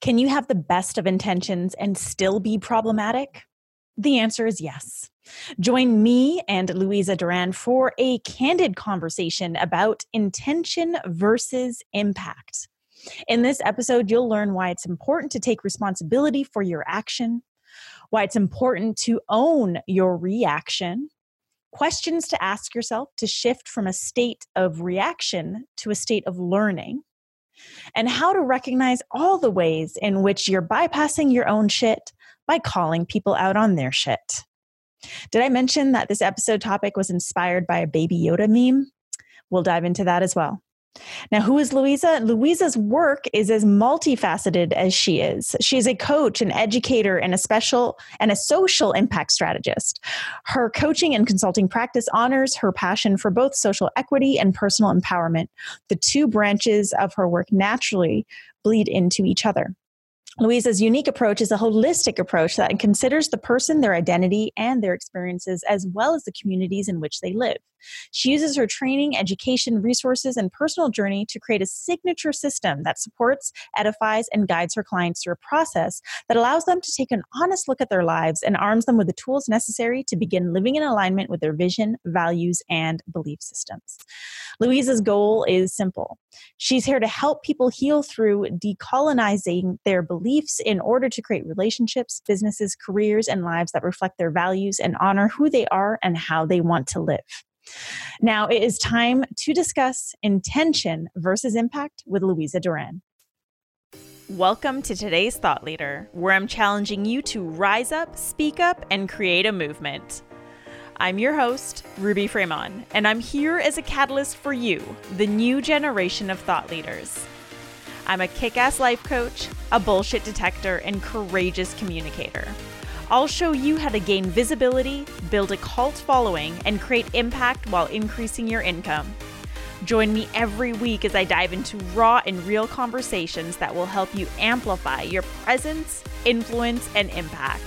Can you have the best of intentions and still be problematic? The answer is yes. Join me and Louisa Duran for a candid conversation about intention versus impact. In this episode, you'll learn why it's important to take responsibility for your action, why it's important to own your reaction, questions to ask yourself to shift from a state of reaction to a state of learning, and how to recognize all the ways in which you're bypassing your own shit by calling people out on their shit. Did I mention that this episode topic was inspired by a Baby Yoda meme? We'll dive into that as well. Now, who is Louisa? Louisa's work is as multifaceted as she is. She is a coach, an educator, and a special and a social impact strategist. Her coaching and consulting practice honors her passion for both social equity and personal empowerment. The two branches of her work naturally bleed into each other. Louisa's unique approach is a holistic approach that considers the person, their identity, and their experiences, as well as the communities in which they live. She uses her training, education, resources, and personal journey to create a signature system that supports, edifies, and guides her clients through a process that allows them to take an honest look at their lives and arms them with the tools necessary to begin living in alignment with their vision, values, and belief systems. Louisa's goal is simple. She's here to help people heal through decolonizing their beliefs in order to create relationships, businesses, careers, and lives that reflect their values and honor who they are and how they want to live. Now it is time to discuss intention versus impact with Louisa Duran. Welcome to today's Thought Leader, where I'm challenging you to rise up, speak up, and create a movement. I'm your host, Ruby Fremon, and I'm here as a catalyst for you, the new generation of thought leaders. I'm a kick ass life coach, a bullshit detector, and courageous communicator. I'll show you how to gain visibility, build a cult following, and create impact while increasing your income. Join me every week as I dive into raw and real conversations that will help you amplify your presence, influence, and impact.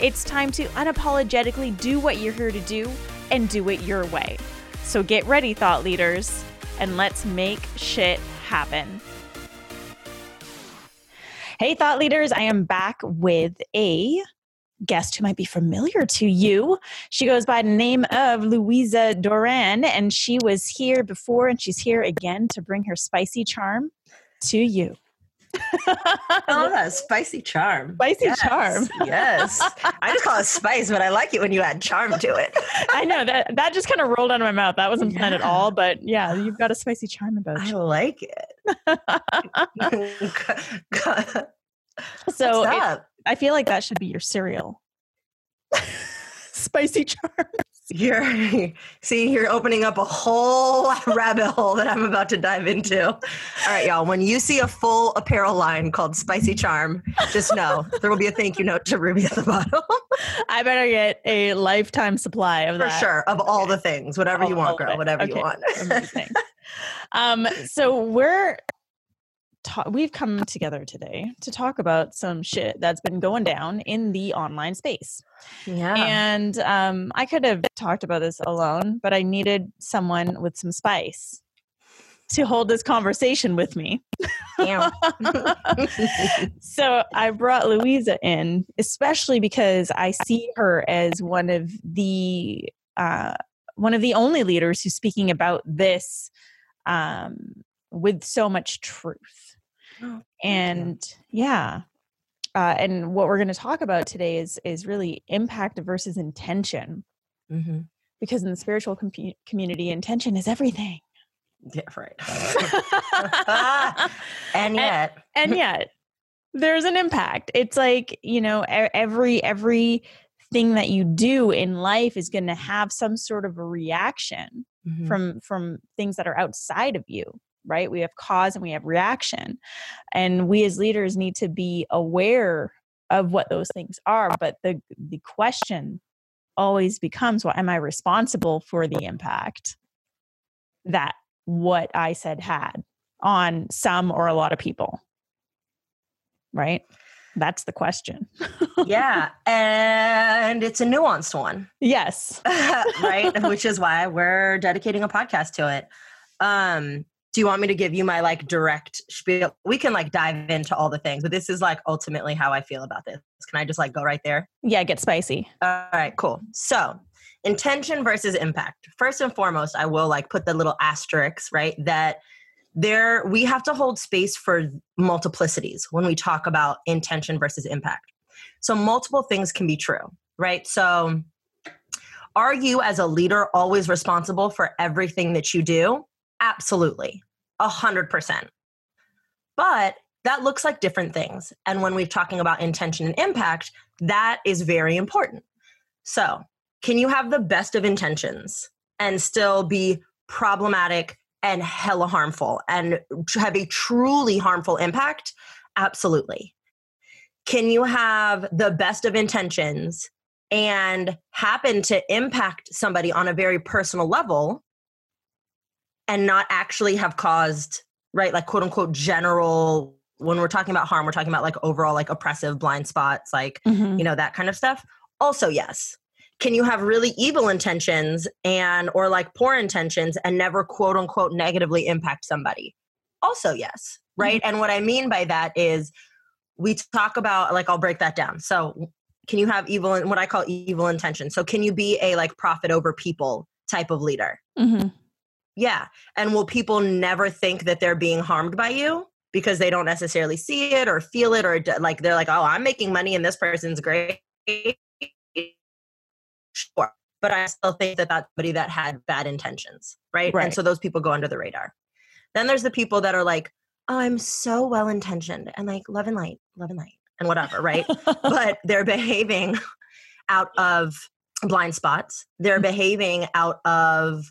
It's time to unapologetically do what you're here to do and do it your way. So get ready, thought leaders, and let's make shit happen. Hey, thought leaders, I am back with a guest who might be familiar to you. She goes by the name of Louisa Duran, and she was here before and she's here again to bring her spicy charm to you. oh, that spicy charm. Spicy yes, charm. yes. I just call it spice, but I like it when you add charm to it. I know that that just kind of rolled out of my mouth. That wasn't planned at all, but yeah, you've got a spicy charm about you. I like it. so it, I feel like that should be your cereal. Spicy charms. You're see, you're opening up a whole rabbit hole that I'm about to dive into. All right, y'all. When you see a full apparel line called Spicy Charm, just know there will be a thank you note to Ruby at the bottom. I better get a lifetime supply of For that. sure, of okay. all the things, whatever all, you want, girl, whatever okay. you want. Amazing. um, so we're ta- we've come together today to talk about some shit that's been going down in the online space. Yeah. And um, I could have talked about this alone, but I needed someone with some spice to hold this conversation with me. so I brought Louisa in, especially because I see her as one of the uh, one of the only leaders who's speaking about this um, with so much truth. Oh, and yeah. Uh, and what we're going to talk about today is is really impact versus intention, mm-hmm. because in the spiritual com- community, intention is everything. Yeah, right. and yet, and, and yet, there's an impact. It's like you know, every every thing that you do in life is going to have some sort of a reaction mm-hmm. from from things that are outside of you right? We have cause and we have reaction. And we as leaders need to be aware of what those things are. But the the question always becomes, well, am I responsible for the impact that what I said had on some or a lot of people? Right? That's the question. yeah. And it's a nuanced one. Yes. right. Which is why we're dedicating a podcast to it. Um, do you want me to give you my like direct spiel? We can like dive into all the things, but this is like ultimately how I feel about this. Can I just like go right there? Yeah, get spicy. All right, cool. So, intention versus impact. First and foremost, I will like put the little asterisks, right? That there we have to hold space for multiplicities when we talk about intention versus impact. So, multiple things can be true, right? So, are you as a leader always responsible for everything that you do? Absolutely, a hundred percent. But that looks like different things. And when we're talking about intention and impact, that is very important. So, can you have the best of intentions and still be problematic and hella harmful and have a truly harmful impact? Absolutely. Can you have the best of intentions and happen to impact somebody on a very personal level and not actually have caused, right, like quote unquote general when we're talking about harm, we're talking about like overall like oppressive blind spots, like, mm-hmm. you know, that kind of stuff. Also, yes. Can you have really evil intentions and or like poor intentions and never quote unquote negatively impact somebody? Also, yes. Right. Mm-hmm. And what I mean by that is we talk about like I'll break that down. So can you have evil and what I call evil intention? So can you be a like profit over people type of leader? Mm-hmm. Yeah. And will people never think that they're being harmed by you? because they don't necessarily see it or feel it or like they're like, oh, I'm making money and this person's great. Sure. But I still think that that's somebody that had bad intentions, right? right? And so those people go under the radar. Then there's the people that are like, oh, I'm so well intentioned and like love and light, love and light, and whatever, right? but they're behaving out of blind spots. They're mm-hmm. behaving out of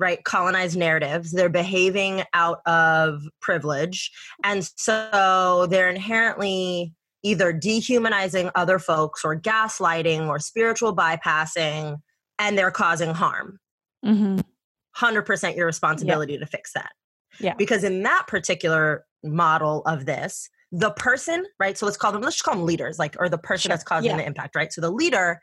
right colonized narratives. They're behaving out of privilege. And so they're inherently either dehumanizing other folks or gaslighting or spiritual bypassing and they're causing harm. Mm-hmm. 100% your responsibility to fix that. Yeah. Because in that particular model of this the person right so let's call them let's just call them leaders like or the person sure. that's causing yeah. the impact right? So the leader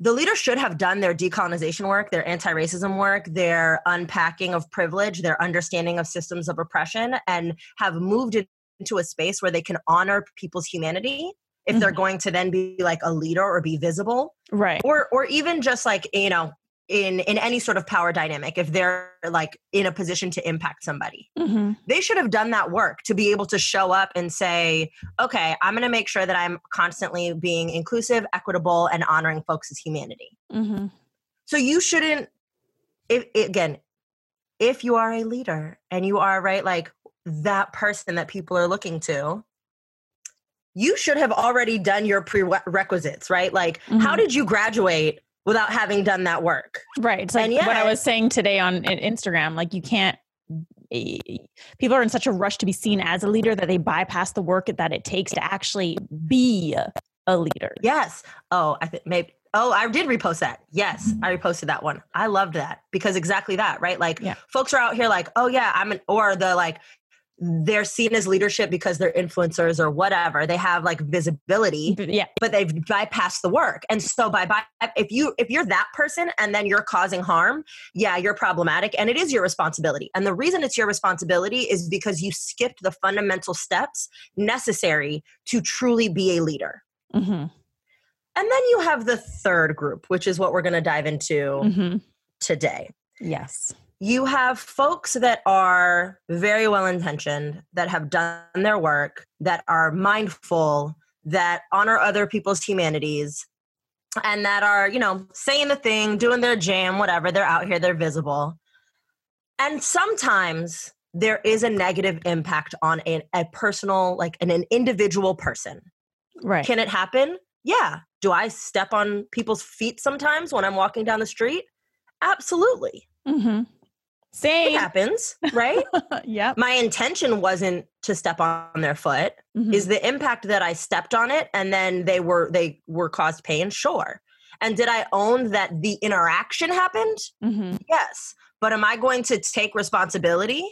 the leaders should have done their decolonization work, their anti racism work, their unpacking of privilege, their understanding of systems of oppression, and have moved into a space where they can honor people's humanity if mm-hmm. they're going to then be like a leader or be visible right or or even just like you know in in any sort of power dynamic if they're like in a position to impact somebody mm-hmm. they should have done that work to be able to show up and say okay i'm going to make sure that i'm constantly being inclusive equitable and honoring folks' humanity mm-hmm. so you shouldn't if again if you are a leader and you are right like that person that people are looking to you should have already done your prerequisites right like mm-hmm. how did you graduate without having done that work. Right. It's like yet, what I was saying today on Instagram. Like you can't. Eh, people are in such a rush to be seen as a leader that they bypass the work that it takes to actually be a leader. Yes. Oh, I think maybe. Oh, I did repost that. Yes. I reposted that one. I loved that because exactly that, right? Like, yeah. folks are out here like, oh yeah, I'm an, or the like, they're seen as leadership because they're influencers or whatever. They have like visibility yeah. but they've bypassed the work. And so by, by if you if you're that person and then you're causing harm yeah you're problematic and it is your responsibility. And the reason it's your responsibility is because you skipped the fundamental steps necessary to truly be a leader. Mm-hmm. and then you have the third group which is what we're going to dive into mm-hmm. today. Yes you have folks that are very well intentioned, that have done their work, that are mindful, that honor other people's humanities, and that are, you know, saying the thing, doing their jam, whatever. They're out here, they're visible. And sometimes there is a negative impact on a, a personal, like an, an individual person. Right. Can it happen? Yeah. Do I step on people's feet sometimes when I'm walking down the street? Absolutely. Mm-hmm. Same. It happens, right? yeah. My intention wasn't to step on their foot. Mm-hmm. Is the impact that I stepped on it and then they were they were caused pain? Sure. And did I own that the interaction happened? Mm-hmm. Yes. But am I going to take responsibility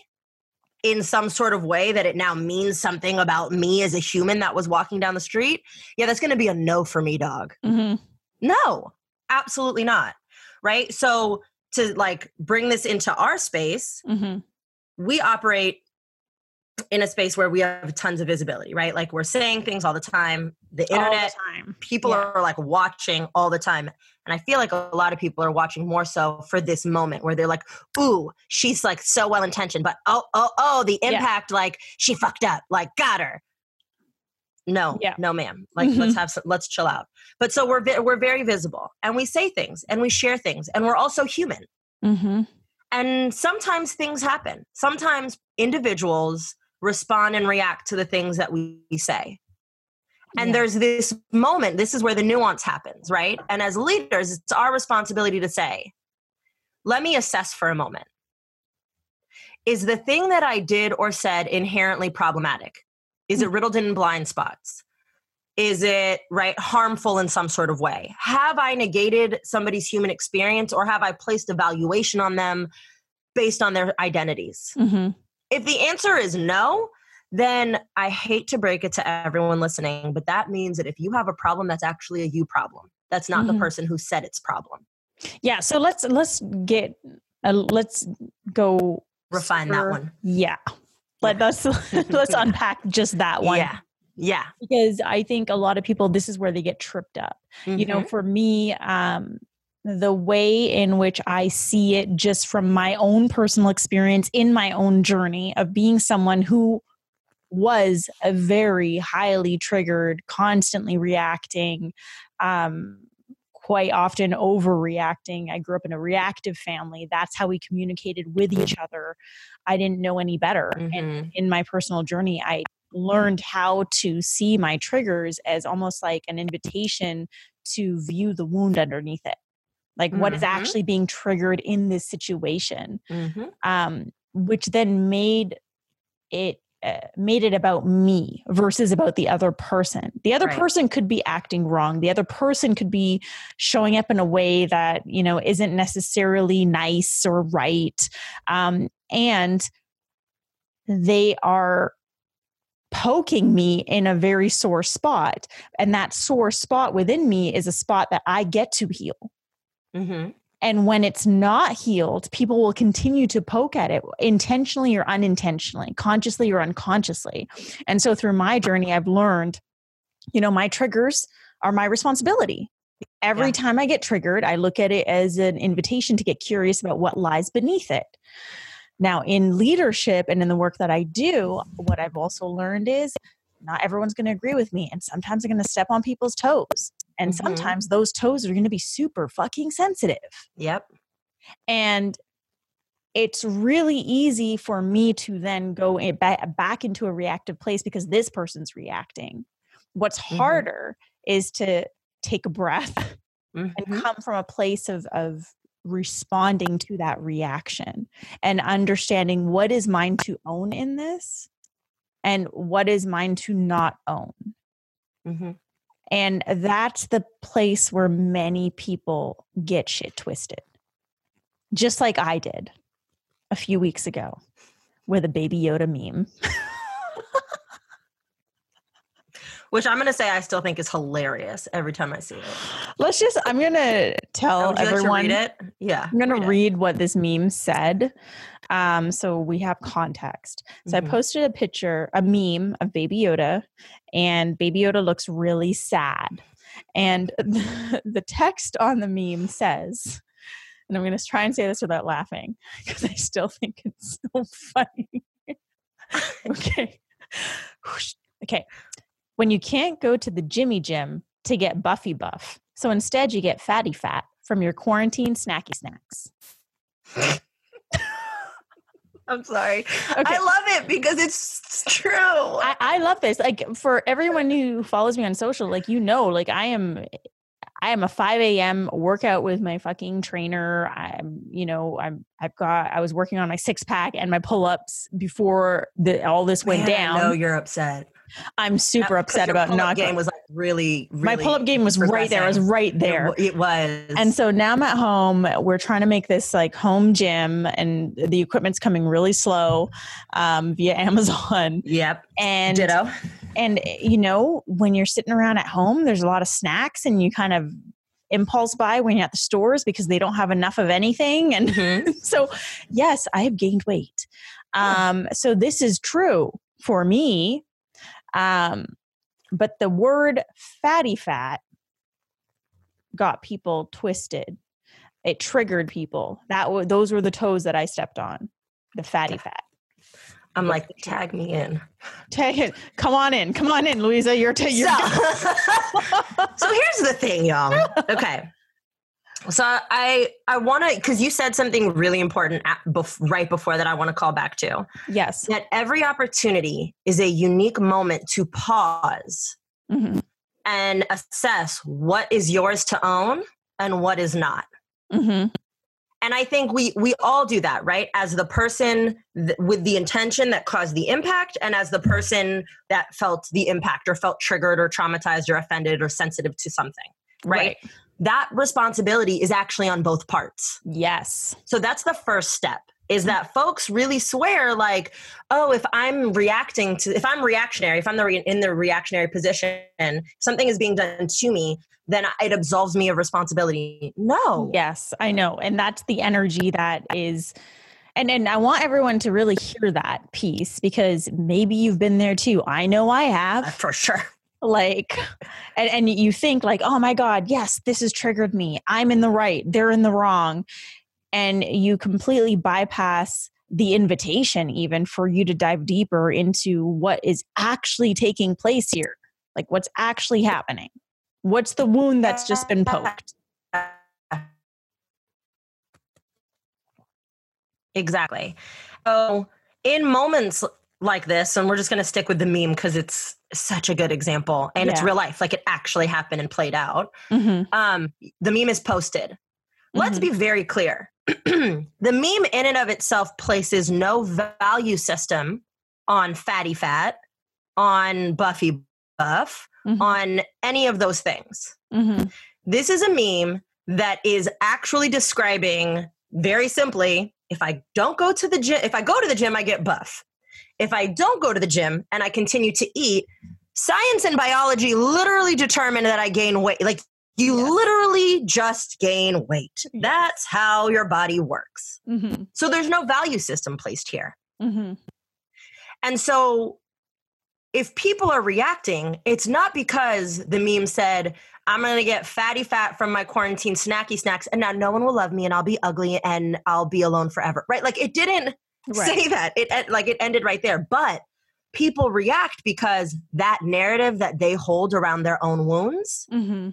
in some sort of way that it now means something about me as a human that was walking down the street? Yeah, that's going to be a no for me, dog. Mm-hmm. No, absolutely not. Right. So to like bring this into our space mm-hmm. we operate in a space where we have tons of visibility, right? Like we're saying things all the time. The internet, the time. people Yeah. are like watching all the time. And I feel like a lot of people are watching more so for this moment where they're like, ooh, she's like so well intentioned, but oh, oh, oh, the Yeah. impact, like she fucked up, like got her. No, Yeah. no, ma'am. Like Mhm. let's have some, let's chill out. But so we're we're very visible, and we say things, and we share things, and we're also human. Mm-hmm. And sometimes things happen. Sometimes individuals respond and react to the things that we say. And Yeah. there's this moment, this is where the nuance happens, right? And as leaders, it's our responsibility to say, let me assess for a moment. Is the thing that I did or said inherently problematic? Is it riddled in blind spots? Is it right harmful in some sort of way? Have I negated somebody's human experience or have I placed a valuation on them based on their identities? Mm-hmm. If the answer is no, then I hate to break it to everyone listening, but that means that if you have a problem, that's actually a you problem. That's not the Mhm. person who said it's problem. Yeah. So let's let's get uh, let's go Refine that one. Yeah. Let us let's unpack just that one. Yeah. Yeah. Because I think a lot of people this is where they get tripped up. You know, Mhm. for me, um, the way in which I see it just from my own personal experience in my own journey of being someone who was a very highly triggered, constantly reacting, um, quite often overreacting. I grew up in a reactive family. That's how we communicated with each other. I didn't know any better. And Mhm. in my personal journey, I learned how to see my triggers as almost like an invitation to view the wound underneath it. Like what is Mhm. actually being triggered in this situation, Mhm. um, which then made it uh, made it about me versus about the other person. The other Right. person could be acting wrong. The other person could be showing up in a way that you know isn't necessarily nice or right, um, and they are poking me in a very sore spot. And that sore spot within me is a spot that I get to heal. Mhm. And when it's not healed, people will continue to poke at it intentionally or unintentionally, consciously or unconsciously. And so through my journey, I've learned, you know, my triggers are my responsibility. Every Yeah. time I get triggered, I look at it as an invitation to get curious about what lies beneath it. Now, in leadership and in the work that I do, what I've also learned is not everyone's going to agree with me. And sometimes I'm going to step on people's toes. And Mhm. sometimes those toes are going to be super fucking sensitive. Yep. And it's really easy for me to then go back into a reactive place because this person's reacting. What's Mhm. harder is to take a breath and Mhm. come from a place of, of responding to that reaction and understanding what is mine to own in this and what is mine to not own. Mhm. And that's the place where many people get shit twisted. Just like I did a few weeks ago with a baby Yoda meme. Which I'm going to say I still think is hilarious every time I see it. Let's just, I'm going to tell Would you like everyone. to? Yeah. I'm going to read read what this meme said. Um, so we have context. So Mhm. I posted a picture, a meme of Baby Yoda, and Baby Yoda looks really sad. And the text on the meme says, and I'm going to try and say this without laughing because I still think it's so funny. okay. Okay. When you can't go to the Jimmy Gym to get Buffy Buff, so instead you get Fatty Fat from your quarantine snacky snacks. I'm sorry. Okay. I love it because it's true. I, I love this. Like for everyone who follows me on social, like you know, like I am I am a 5 a.m. workout with my fucking trainer. I'm, you know, I'm I've got I was working on my six pack and my pull-ups before the all this went Man, I know you're upset. I'm super upset about not game was like really, really My pull-up game was right there. I was right there. It, was. And so now I'm at home. We're trying to make this like home gym, and the equipment's coming really slow um, via Amazon. yep. And Ditto. and you know when you're sitting around at home there's a lot of snacks and you kind of impulse buy when you're at the stores because they don't have enough of anything. And Mhm. so, yes, I have gained weight. Um, so this is true for me. Um, but the word fatty fat got people twisted. It triggered people. That w- those were the toes that I stepped on. The fatty fat. I'm like, tag me in. Tag it. Come on in. Come on in, Louisa. You're, ta- you're So, so here's the thing, y'all. Okay. So I I want to because you said something really important at, bef- right before that I want to call back to yes. that every opportunity is a unique moment to pause hmm and assess what is yours to own and what is not. hmm And I think we we all do that, right? As the person th- with the intention that caused the impact, and as the person that felt the impact or felt triggered or traumatized or offended or sensitive to something, right? That responsibility is actually on both parts. Yes. So that's the first step. Is that mm-hmm. folks really swear like, oh, if I'm reacting to, if I'm reactionary, if I'm the re- in the reactionary position, something is being done to me, then it absolves me of responsibility. No. Yes, I know. And that's the energy that is and and I want everyone to really hear that piece because maybe you've been there too. I know I have. For sure. Like and and you think like, "Oh my god, yes, this has triggered me. I'm in the right, they're in the wrong." And you completely bypass the invitation even for you to dive deeper into what is actually taking place here. Like what's actually happening. What's the wound that's just been poked? Exactly. So, in moments like this, and we're just going to stick with the meme because it's such a good example and it's real life, like it actually happened and played out. Mhm. Um, the meme is posted. Let's be very clear. the meme, in and of itself, places no value system on fatty fat, on Buffy buff, Mhm. on any of those things. Mhm. This is a meme that is actually describing very simply if I don't go to the gym, if I go to the gym, I get buff. If I don't go to the gym and I continue to eat, science and biology literally determine that I gain weight. Like you Yes. literally just gain weight. That's how your body works. Mhm. So there's no value system placed here. Mhm. And so if people are reacting, it's not because the meme said, I'm going to get fatty fat from my quarantine snacky snacks and now no one will love me and I'll be ugly and I'll be alone forever. Right? Like it didn't say that. It like it ended right there. But people react because that narrative that they hold around their own wounds hmm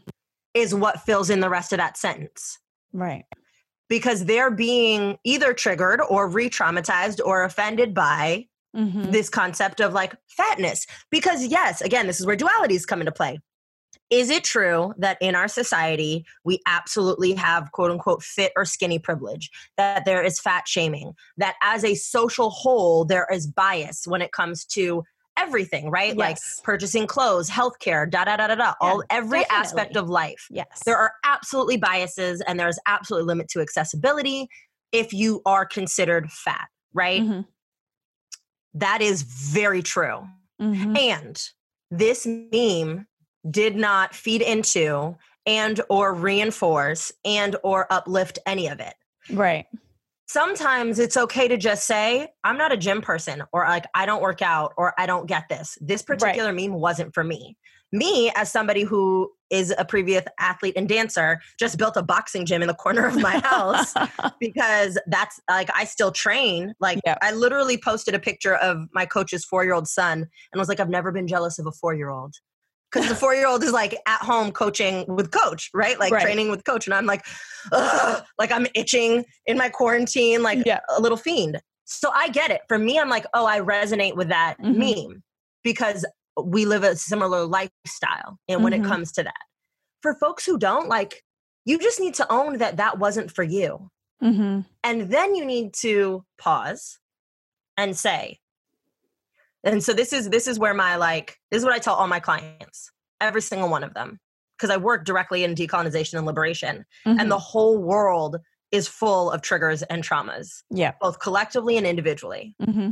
is what fills in the rest of that sentence Right. because they're being either triggered or re-traumatized or offended by hmm this concept of like fatness. Because, yes, again, this is where dualities come into play. Is it true that in our society, we absolutely have quote unquote fit or skinny privilege, that there is fat shaming, that as a social whole, there is bias when it comes to everything, right? Like purchasing clothes, healthcare, da da da da da, all every aspect of life. Yes. There are absolutely biases and there's absolutely limit to accessibility if you are considered fat, right? Mhm. That is very true. Mhm. And this meme did not feed into and or reinforce and or uplift any of it. Right. Sometimes it's okay to just say, I'm not a gym person, or like, I don't work out, or I don't get this. This particular meme wasn't for me. Me, as somebody who is a previous athlete and dancer, just built a boxing gym in the corner of my house because that's like I still train. Like Yep. I literally posted a picture of my coach's four year old son and was like, I've never been jealous of a four year old. Because the four year old is like at home coaching with coach, right? Like Right. training with coach. And I'm like, Ugh, like I'm itching in my quarantine, like Yeah. a little fiend. So I get it. For me, I'm like, oh, I resonate with that Mhm. meme because we live a similar lifestyle. And when Mhm. it comes to that, for folks who don't, like, you just need to own that that wasn't for you. hmm And then you need to pause and say, and so this is this is where my like this is what I tell all my clients, every single one of them, because I work directly in decolonization and liberation, Mm-hmm. and the whole world is full of triggers and traumas, yeah. both collectively and individually. hmm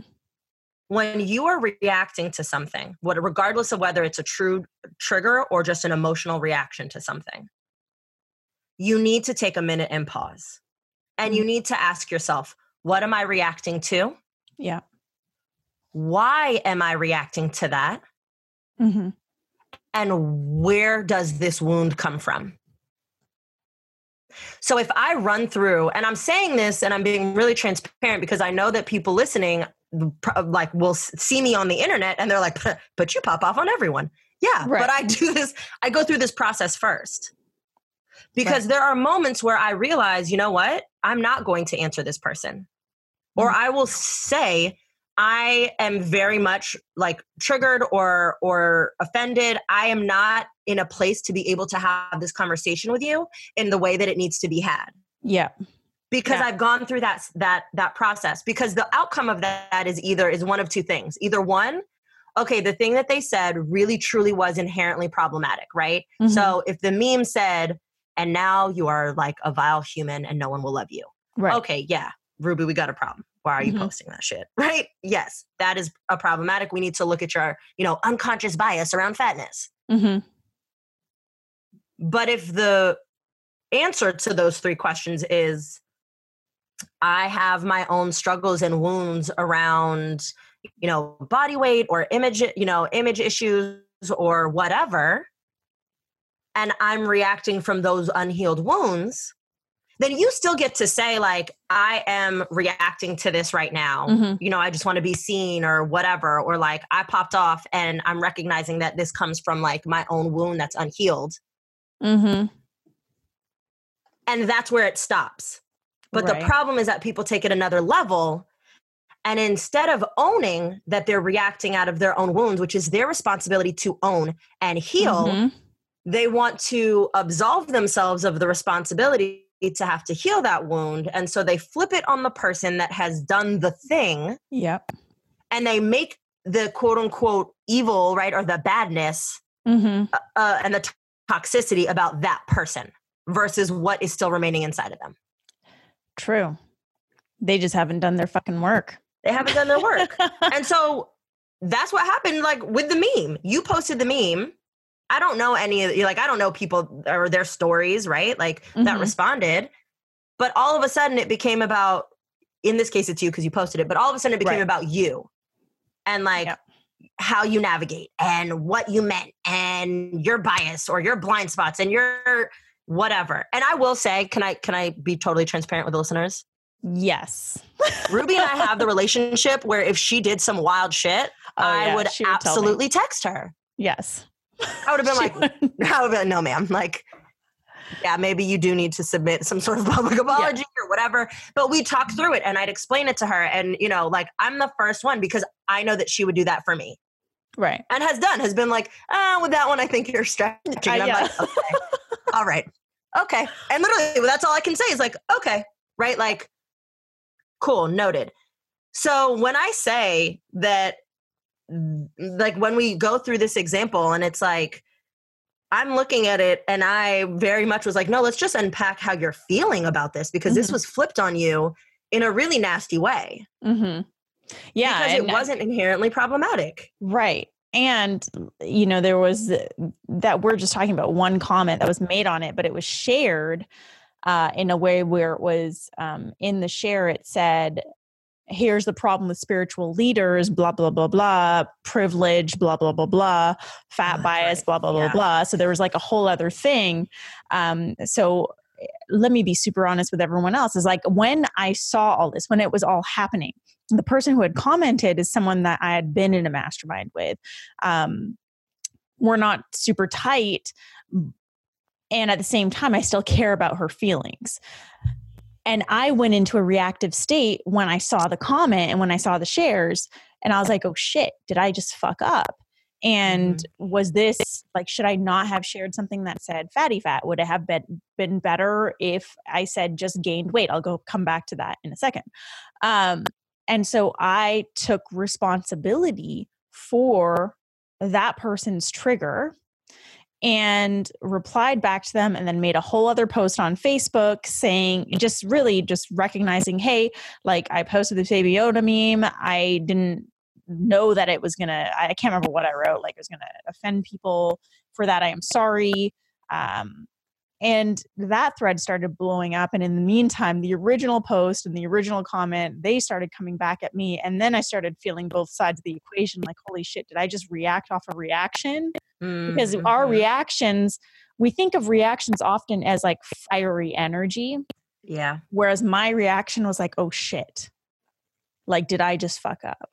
When you are reacting to something, what regardless of whether it's a true trigger or just an emotional reaction to something, you need to take a minute and pause. And you need to ask yourself, what am I reacting to? Yeah. Why am I reacting to that? Mm-hmm. And where does this wound come from? So if I run through, and I'm saying this and I'm being really transparent because I know that people listening like will see me on the internet and they're like, but you pop off on everyone. Yeah, right. but I do this, I go through this process first. Because right. there are moments where I realize, you know what? I'm not going to answer this person. Mm-hmm. Or I will say, I am very much like triggered or or offended. I am not in a place to be able to have this conversation with you in the way that it needs to be had. Yeah. Because yeah. I've gone through that that that process because the outcome of that is either is one of two things. Either one, okay, the thing that they said really truly was inherently problematic, right? Mm-hmm. So if the meme said and now you are like a vile human and no one will love you. Right. Okay, yeah. Ruby, we got a problem why are you mm-hmm. posting that shit right yes that is a problematic we need to look at your you know unconscious bias around fatness mm-hmm. but if the answer to those three questions is i have my own struggles and wounds around you know body weight or image you know image issues or whatever and i'm reacting from those unhealed wounds then you still get to say like i am reacting to this right now mm-hmm. you know i just want to be seen or whatever or like i popped off and i'm recognizing that this comes from like my own wound that's unhealed mm-hmm. and that's where it stops but right. the problem is that people take it another level and instead of owning that they're reacting out of their own wounds which is their responsibility to own and heal mm-hmm. they want to absolve themselves of the responsibility to have to heal that wound. And so they flip it on the person that has done the thing. Yep. And they make the quote unquote evil, right, or the badness mm-hmm. uh, uh and the t- toxicity about that person versus what is still remaining inside of them. True. They just haven't done their fucking work. They haven't done their work. and so that's what happened like with the meme. You posted the meme I don't know any of like I don't know people or their stories, right? Like mm-hmm. that responded. But all of a sudden it became about in this case it's you because you posted it, but all of a sudden it became right. about you. And like yep. how you navigate and what you meant and your bias or your blind spots and your whatever. And I will say, can I can I be totally transparent with the listeners? Yes. Ruby and I have the relationship where if she did some wild shit, oh, I yeah, would absolutely text her. Yes. I would have been like, I would have been, no, ma'am. Like, yeah, maybe you do need to submit some sort of public apology yeah. or whatever. But we talked through it and I'd explain it to her. And, you know, like I'm the first one because I know that she would do that for me. Right. And has done, has been like, ah, with that one, I think you're stretching. Uh, yeah. Like, okay. all right. Okay. And literally, that's all I can say is like, okay. Right. Like, cool. Noted. So when I say that like when we go through this example and it's like i'm looking at it and i very much was like no let's just unpack how you're feeling about this because mm-hmm. this was flipped on you in a really nasty way mm-hmm. yeah because it wasn't inherently problematic right and you know there was that we're just talking about one comment that was made on it but it was shared uh, in a way where it was um, in the share it said here's the problem with spiritual leaders, blah, blah, blah, blah, privilege, blah, blah, blah, blah, fat oh, bias, right. blah, blah, yeah. blah, blah. So there was like a whole other thing. Um, so eh, let me be super honest with everyone else is like when I saw all this, when it was all happening, the person who had commented is someone that I had been in a mastermind with. Um, we're not super tight. And at the same time, I still care about her feelings. And I went into a reactive state when I saw the comment and when I saw the shares. And I was like, oh shit, did I just fuck up? And mm-hmm. was this like, should I not have shared something that said fatty fat? Would it have been, been better if I said just gained weight? I'll go come back to that in a second. Um, and so I took responsibility for that person's trigger and replied back to them and then made a whole other post on Facebook saying just really just recognizing, hey, like I posted this baby Yoda meme. I didn't know that it was gonna I can't remember what I wrote, like it was gonna offend people for that. I am sorry. Um and that thread started blowing up and in the meantime the original post and the original comment they started coming back at me and then i started feeling both sides of the equation like holy shit did i just react off a reaction? Mm-hmm. because our reactions we think of reactions often as like fiery energy. Yeah. Whereas my reaction was like oh shit. Like did i just fuck up?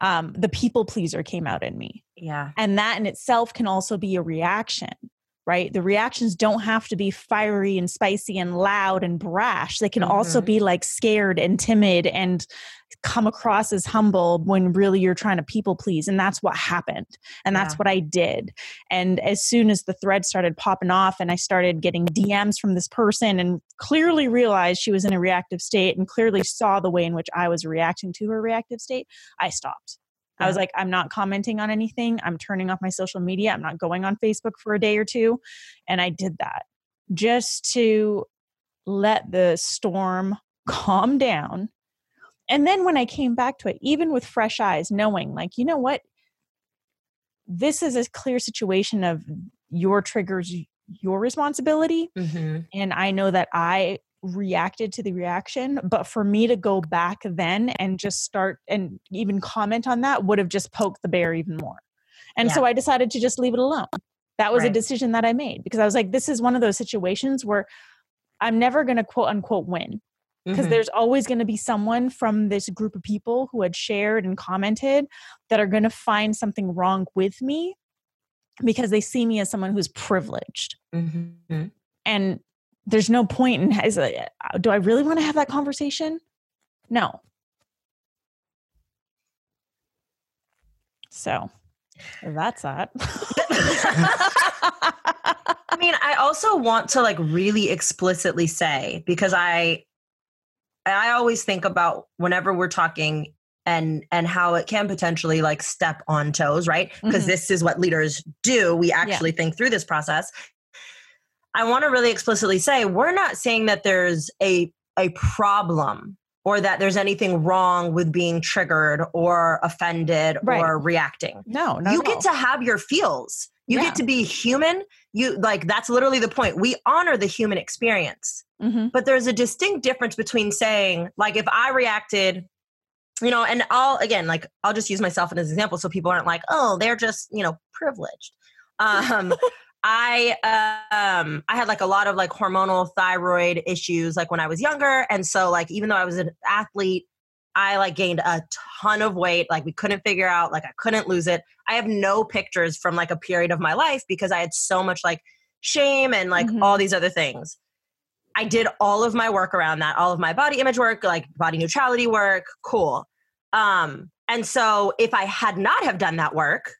Um, the people pleaser came out in me. Yeah. And that in itself can also be a reaction right? The reactions don't have to be fiery and spicy and loud and brash. They can mm-hmm. also be like scared and timid and come across as humble when really you're trying to people please. And that's what happened. And that's yeah. what I did. And as soon as the thread started popping off and I started getting DMs from this person and clearly realized she was in a reactive state and clearly saw the way in which I was reacting to her reactive state, I stopped. I was like, I'm not commenting on anything. I'm turning off my social media. I'm not going on Facebook for a day or two. And I did that just to let the storm calm down. And then when I came back to it, even with fresh eyes, knowing, like, you know what? This is a clear situation of your triggers, your responsibility. Mm-hmm. And I know that I reacted to the reaction but for me to go back then and just start and even comment on that would have just poked the bear even more and yeah. so i decided to just leave it alone that was right. a decision that i made because i was like this is one of those situations where i'm never going to quote unquote win because mm-hmm. there's always going to be someone from this group of people who had shared and commented that are going to find something wrong with me because they see me as someone who's privileged mm-hmm. and there's no point in is it, do I really want to have that conversation? No. So that's that. I mean, I also want to like really explicitly say because I I always think about whenever we're talking and and how it can potentially like step on toes, right? Because mm-hmm. this is what leaders do. We actually yeah. think through this process. I want to really explicitly say we're not saying that there's a a problem or that there's anything wrong with being triggered or offended right. or reacting. No, you get to have your feels. You yeah. get to be human. You like that's literally the point. We honor the human experience. Mm-hmm. But there's a distinct difference between saying like if I reacted you know and I'll again like I'll just use myself as an example so people aren't like, "Oh, they're just, you know, privileged." Um I um I had like a lot of like hormonal thyroid issues like when I was younger and so like even though I was an athlete I like gained a ton of weight like we couldn't figure out like I couldn't lose it. I have no pictures from like a period of my life because I had so much like shame and like mm-hmm. all these other things. I did all of my work around that, all of my body image work, like body neutrality work, cool. Um and so if I had not have done that work,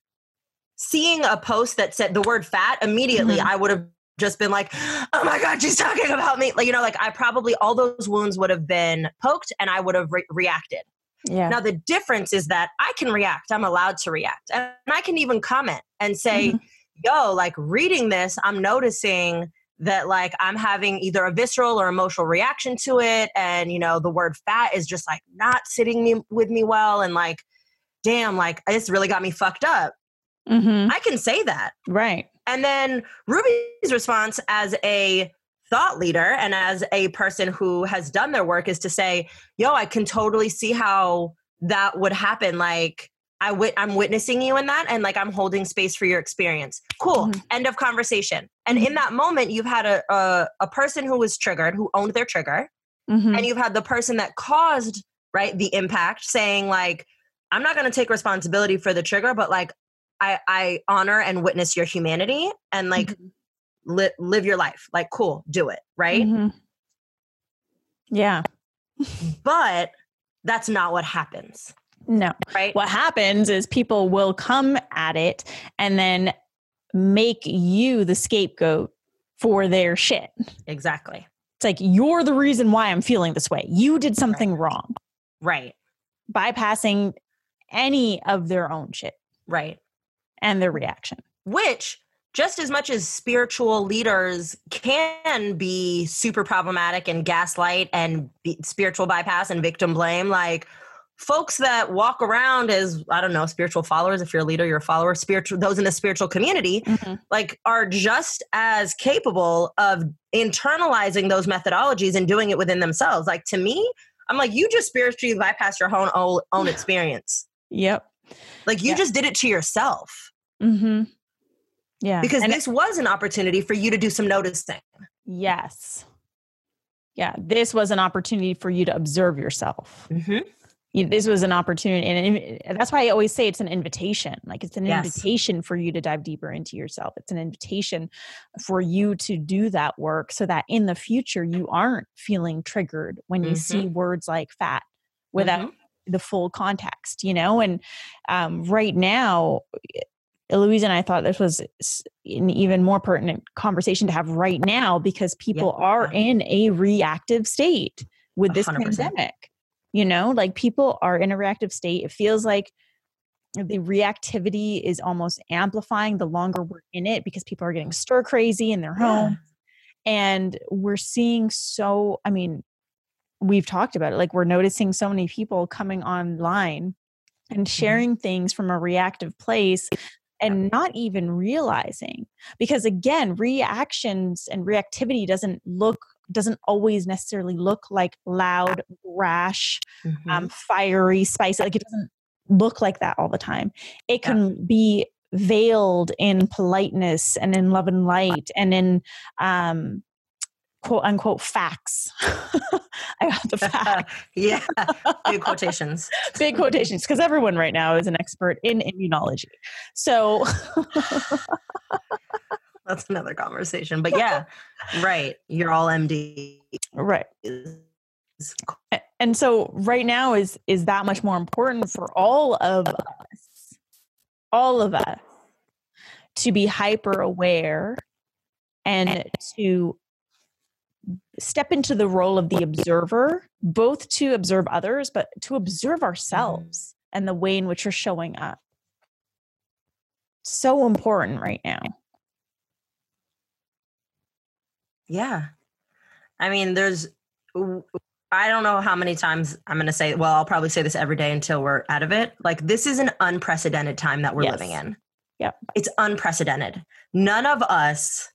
seeing a post that said the word fat immediately mm-hmm. i would have just been like oh my god she's talking about me like you know like i probably all those wounds would have been poked and i would have re- reacted yeah. Now the difference is that I can react. I'm allowed to react. And I can even comment and say, mm-hmm. "Yo, like reading this, I'm noticing that like I'm having either a visceral or emotional reaction to it and you know, the word fat is just like not sitting me, with me well and like damn, like this really got me fucked up." Mm-hmm. I can say that. Right. And then Ruby's response as a thought leader and as a person who has done their work is to say, yo, I can totally see how that would happen. Like, I w- I'm witnessing you in that and like I'm holding space for your experience. Cool. Mm-hmm. End of conversation. And in mm-hmm. that moment, you've had a, a, a, person who was triggered, who owned their trigger. Mm-hmm. And you've had the person that caused, right, the impact saying, like, I'm not going to take responsibility for the trigger, but like, I, I honor and witness your humanity and like mm-hmm. li- live your life. Like, cool, do it. Right. Mm-hmm. Yeah. but that's not what happens. No. Right. What happens is people will come at it and then make you the scapegoat for their shit. Exactly. It's like you're the reason why I'm feeling this way. You did something right. wrong. Right. Bypassing any of their own shit. Right and their reaction. Which, just as much as spiritual leaders can be super problematic and gaslight and be spiritual bypass and victim blame, like folks that walk around as I don't know spiritual followers. If you're a leader, you're a follower. Spiritual those in the spiritual community, mm-hmm. like are just as capable of internalizing those methodologies and doing it within themselves. Like to me, I'm like you just spiritually bypassed your own own, own experience. Yep. Like you just did it to yourself. Mm-hmm. Yeah. Because and this it, was an opportunity for you to do some noticing. Yes. Yeah. This was an opportunity for you to observe yourself. Mm-hmm this was an opportunity and that's why i always say it's an invitation like it's an yes. invitation for you to dive deeper into yourself it's an invitation for you to do that work so that in the future you aren't feeling triggered when you mm-hmm. see words like fat without mm-hmm. the full context you know and um, right now Louisa and I thought this was an even more pertinent conversation to have right now because people yeah. are in a reactive state with this 100%. pandemic you know like people are in a reactive state it feels like the reactivity is almost amplifying the longer we're in it because people are getting stir crazy in their home yeah. and we're seeing so i mean we've talked about it like we're noticing so many people coming online and mm-hmm. sharing things from a reactive place and not even realizing because again reactions and reactivity doesn't look doesn't always necessarily look like loud, brash, um, mm-hmm. um, fiery, spicy. Like it doesn't look like that all the time. It can yeah. be veiled in politeness and in love and light and in um, quote unquote facts. I got the fact. yeah, big quotations. big quotations because everyone right now is an expert in immunology. So that's another conversation. But yeah, right. You're all MD. Right. And so right now is is that much more important for all of us. All of us to be hyper aware and to step into the role of the observer, both to observe others, but to observe ourselves and the way in which we're showing up. So important right now. Yeah. I mean, there's, I don't know how many times I'm going to say, well, I'll probably say this every day until we're out of it. Like, this is an unprecedented time that we're yes. living in. Yep. It's unprecedented. None of us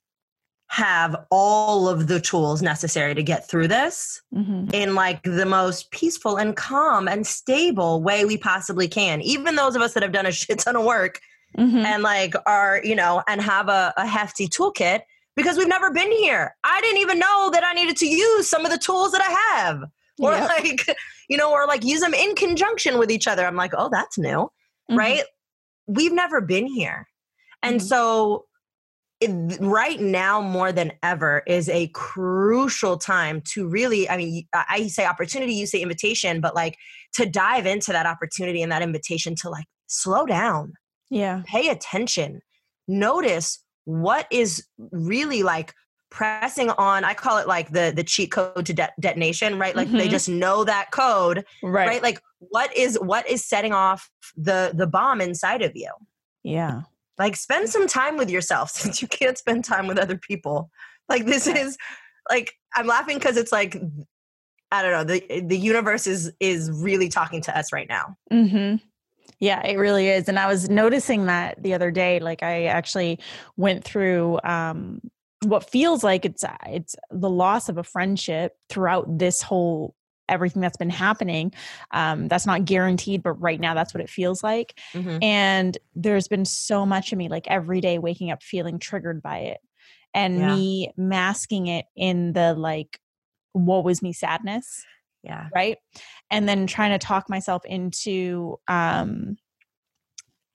have all of the tools necessary to get through this mm-hmm. in like the most peaceful and calm and stable way we possibly can. Even those of us that have done a shit ton of work mm-hmm. and like are, you know, and have a, a hefty toolkit because we've never been here. I didn't even know that I needed to use some of the tools that I have. Or yep. like, you know, or like use them in conjunction with each other. I'm like, oh, that's new. Mm-hmm. Right? We've never been here. And mm-hmm. so it, right now more than ever is a crucial time to really i mean i say opportunity you say invitation but like to dive into that opportunity and that invitation to like slow down. Yeah. Pay attention. Notice what is really like pressing on i call it like the the cheat code to de- detonation right? Like mm-hmm. they just know that code right. right? Like what is what is setting off the the bomb inside of you? Yeah like spend some time with yourself since you can't spend time with other people like this is like i'm laughing because it's like i don't know the the universe is is really talking to us right now mm-hmm yeah, it really is. And I was noticing that the other day. Like I actually went through um, what feels like it's it's the loss of a friendship throughout this whole everything that's been happening. Um, that's not guaranteed, but right now that's what it feels like. Mm-hmm. And there's been so much of me, like every day waking up feeling triggered by it, and yeah. me masking it in the like, what was me sadness yeah right and then trying to talk myself into um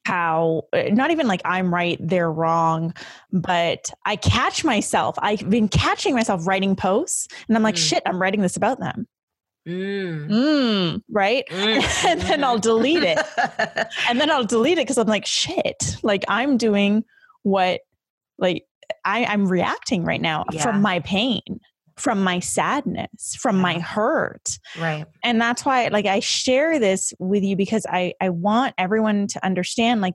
how eh, not even like I'm right, they're wrong, but I catch myself. I've been catching myself writing posts and I'm like, mm. shit, I'm writing this about them. Mm. Mm, right? Mm. and then I'll delete it. and then I'll delete it because I'm like, shit, like I'm doing what, like, I, I'm reacting right now yeah. from my pain from my sadness, from my hurt. Right. And that's why like I share this with you because I I want everyone to understand like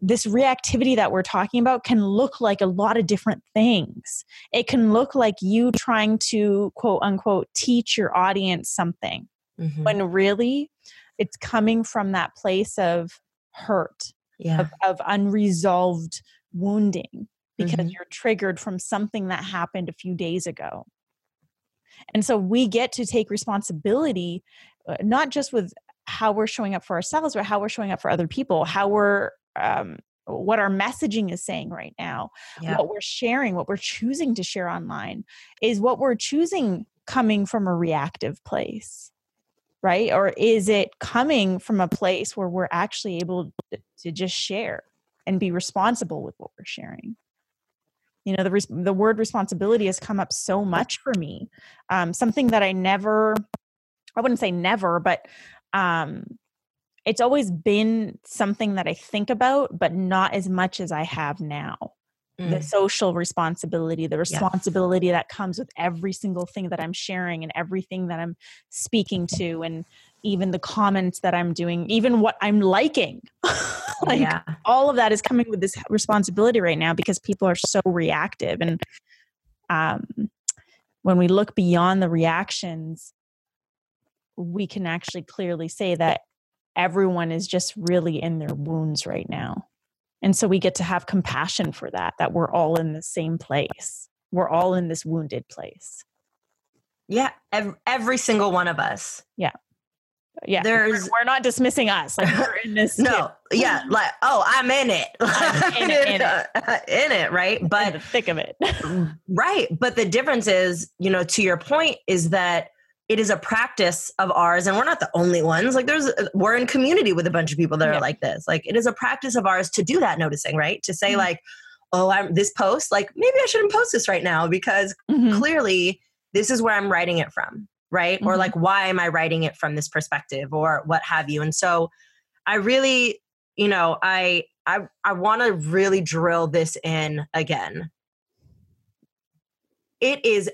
this reactivity that we're talking about can look like a lot of different things. It can look like you trying to quote unquote teach your audience something mm-hmm. when really it's coming from that place of hurt Yeah. of, of unresolved wounding because Mhm. you're triggered from something that happened a few days ago. And so we get to take responsibility, uh, not just with how we're showing up for ourselves, but how we're showing up for other people, how we're, um, what our messaging is saying right now, Yeah. what we're sharing, what we're choosing to share online is what we're choosing coming from a reactive place, right? Or is it coming from a place where we're actually able to- just share and be responsible with what we're sharing? You know, the res- the word responsibility has come up so much for me. Um, something that I never, I wouldn't say never, but um, it's always been something that I think about, but not as much as I have now the Mm. social responsibility, the responsibility that comes with every single thing that I'm sharing and everything that I'm speaking to, and even the comments that I'm doing, even what I'm liking. like yeah. all of that is coming with this responsibility right now because people are so reactive. And um, when we look beyond the reactions, we can actually clearly say that everyone is just really in their wounds right now. And so we get to have compassion for that, that we're all in the same place. We're all in this wounded place. Yeah. Every, every single one of us. Yeah, Yeah. There's- we're, we're not dismissing us. Like we're in this. No. Yeah. Like, oh, I'm in it. I'm in it, in in it, right? in But the thick of it. Right. But the difference is, you know, to your point, is that it is a practice of ours, and we're not the only ones. Like, there's, we're in community with a bunch of people that Yeah. are like this. Like, it is a practice of ours to do that noticing, right? To say, Mhm. like, oh, I'm this post, like, maybe I shouldn't post this right now because Mhm. clearly this is where I'm writing it from, right? Or Mhm. like, why am I writing it from this perspective or what have you? And so I really, you know, I, I, I want to really drill this in again. It is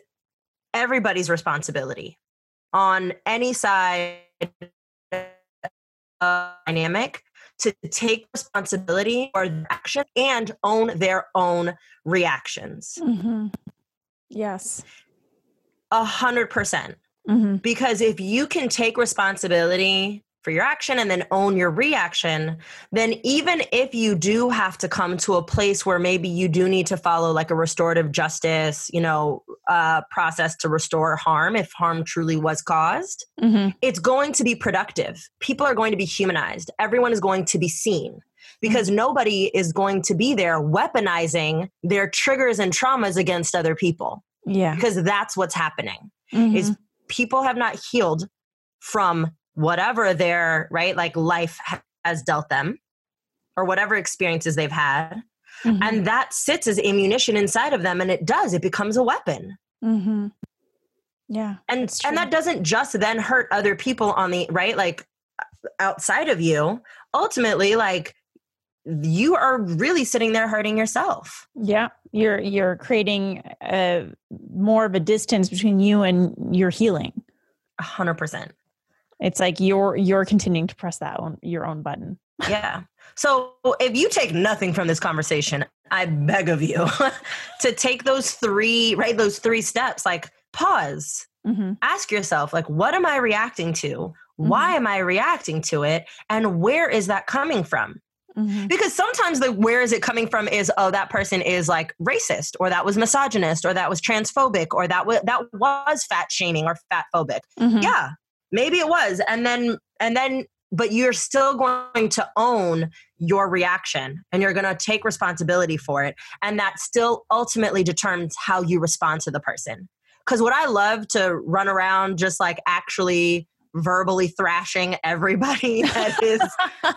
everybody's responsibility on any side dynamic to take responsibility for action and own their own reactions. Mhm. Yes. A hundred percent. hmm Because if you can take responsibility for your action and then own your reaction, then even if you do have to come to a place where maybe you do need to follow like a restorative justice, you know, uh, process to restore harm, if harm truly was caused, hmm it's going to be productive. People are going to be humanized. Everyone is going to be seen because nobody is going to be there weaponizing their triggers and traumas against other people Yeah. because that's what's happening Mhm. is people have not healed from whatever their right like life has dealt them or whatever experiences they've had Mhm. and that sits as ammunition inside of them and it does it becomes a weapon Mhm. Yeah. and and that doesn't just then hurt other people on the right like outside of you ultimately like you are really sitting there hurting yourself Yeah. You're you're creating uh more of a distance between you and your healing. 100% It's like you're you're continuing to press that on your own button. yeah. So if you take nothing from this conversation i beg of you to take those three right those three steps like pause. Hmm ask yourself like what am i reacting to? Why am i reacting to it? And where is that coming from? Hmm because sometimes the where is it coming from is oh that person is like racist or that was misogynist or that was transphobic or that was that was fat shaming or fat phobic. Hmm yeah maybe it was and then and then but you're still going to own your reaction and you're going to take responsibility for it and that still ultimately determines how you respond to the person because what i love to run around just like actually verbally thrashing everybody that is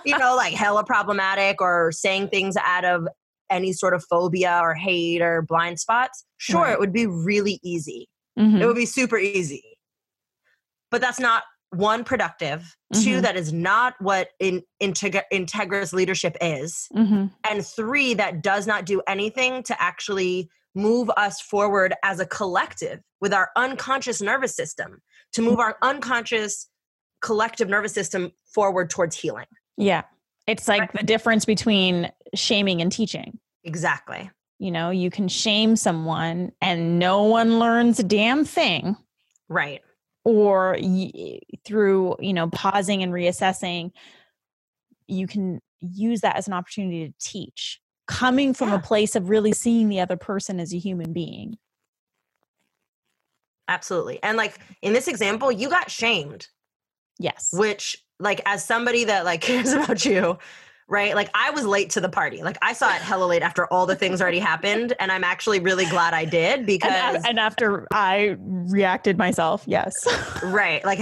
you know like hella problematic or saying things out of any sort of phobia or hate or blind spots sure Right. it would be really easy Mhm. it would be super easy. But that's not one productive, two Mhm. that is not what in Integ- Integra's leadership is, Mhm. and three that does not do anything to actually move us forward as a collective with our unconscious nervous system to move our unconscious collective nervous system forward towards healing. Yeah. It's like the difference between shaming and teaching. Exactly. You know, you can shame someone and no one learns a damn thing. Right. Or y- through you know pausing and reassessing you can use that as an opportunity to teach coming from Yeah. a place of really seeing the other person as a human being Absolutely. And like in this example, you got shamed, yes which like as somebody that like cares about you, right? Like I was late to the party. Like I saw it hella late after all the things already happened. And I'm actually really glad I did because and, and after i reacted myself yes right like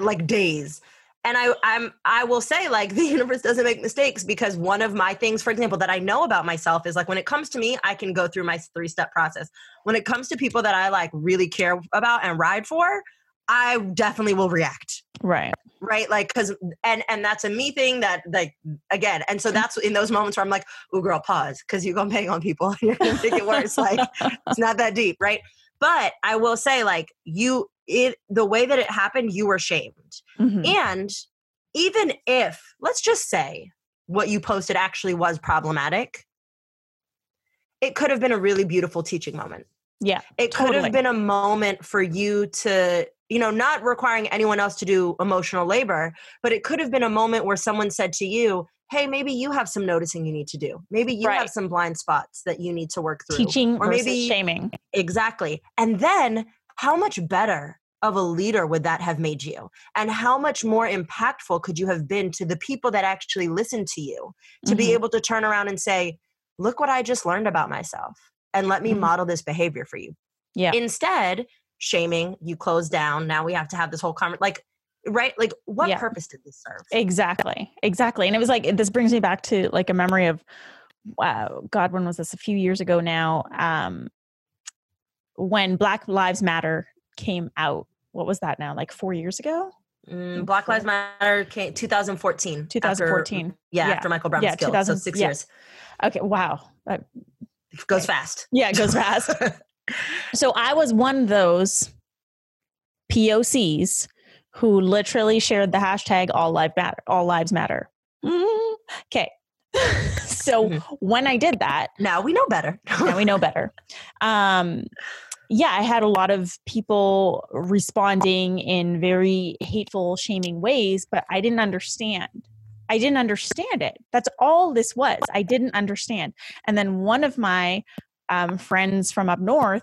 like days and i i'm i will say like the universe doesn't make mistakes because one of my things for example that i know about myself is like when it comes to me i can go through my three step process when it comes to people that i like really care about and ride for i definitely will react. Right. Right? Like because and and that's a me thing that like again and so that's in those moments where i'm like oh girl pause because you're gonna bang on people. And you're gonna make it worse. Like it's not that deep right? But i will say like you it the way that it happened you were shamed. Mhm. and even if let's just say what you posted actually was problematic it could have been a really beautiful teaching moment. Yeah it could have been a moment for you to you know not requiring anyone else to do emotional labor but it could have been a moment where someone said to you hey maybe you have some noticing you need to do. Maybe you have some blind spots that you need to work through. Teaching or versus maybe shaming. Exactly. And then how much better of a leader would that have made you? And how much more impactful could you have been to the people that actually listened to you to be Mhm. able to turn around and say look what i just learned about myself and let me Mhm. model this behavior for you. Yeah. instead shaming you close down now we have to have this whole conversation like right like what Yeah. purpose did this serve Exactly. Exactly. And it was like this brings me back to like a memory of wow, God, when was this? A few years ago now. Um when Black Lives Matter came out. What was that now? Like four years ago? Mm, black lives matter came 2014 after- 2014. yeah, Yeah. after michael brown's Yeah, kill 2000 so six yeah. years Okay. Wow. That, it goes fast yeah, it goes fast. so I was one of those POCs who literally shared the hashtag all life matter all lives matter. Okay. so when I did that, now we know better now we know better. Um, yeah, I had a lot of people responding in very hateful, shaming ways, but I didn't understand. I didn't understand it. That's all this was. I didn't understand. And then one of my um, friends from up north,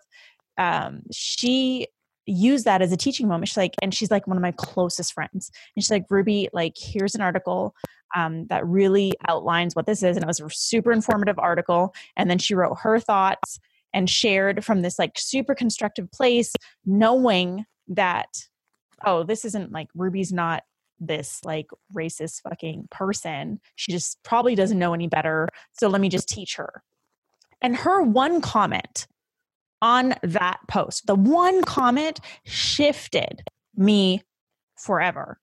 um, she used that as a teaching moment. She's like, and she's like one of my closest friends. And she's like, Ruby, like, here's an article um, that really outlines what this is. And it was a super informative article. And then she wrote her thoughts and shared from this like super constructive place, knowing that, oh, this isn't like Ruby's not this like racist fucking person. She just probably doesn't know any better. So let me just teach her. And her one comment on that post, the one comment shifted me forever.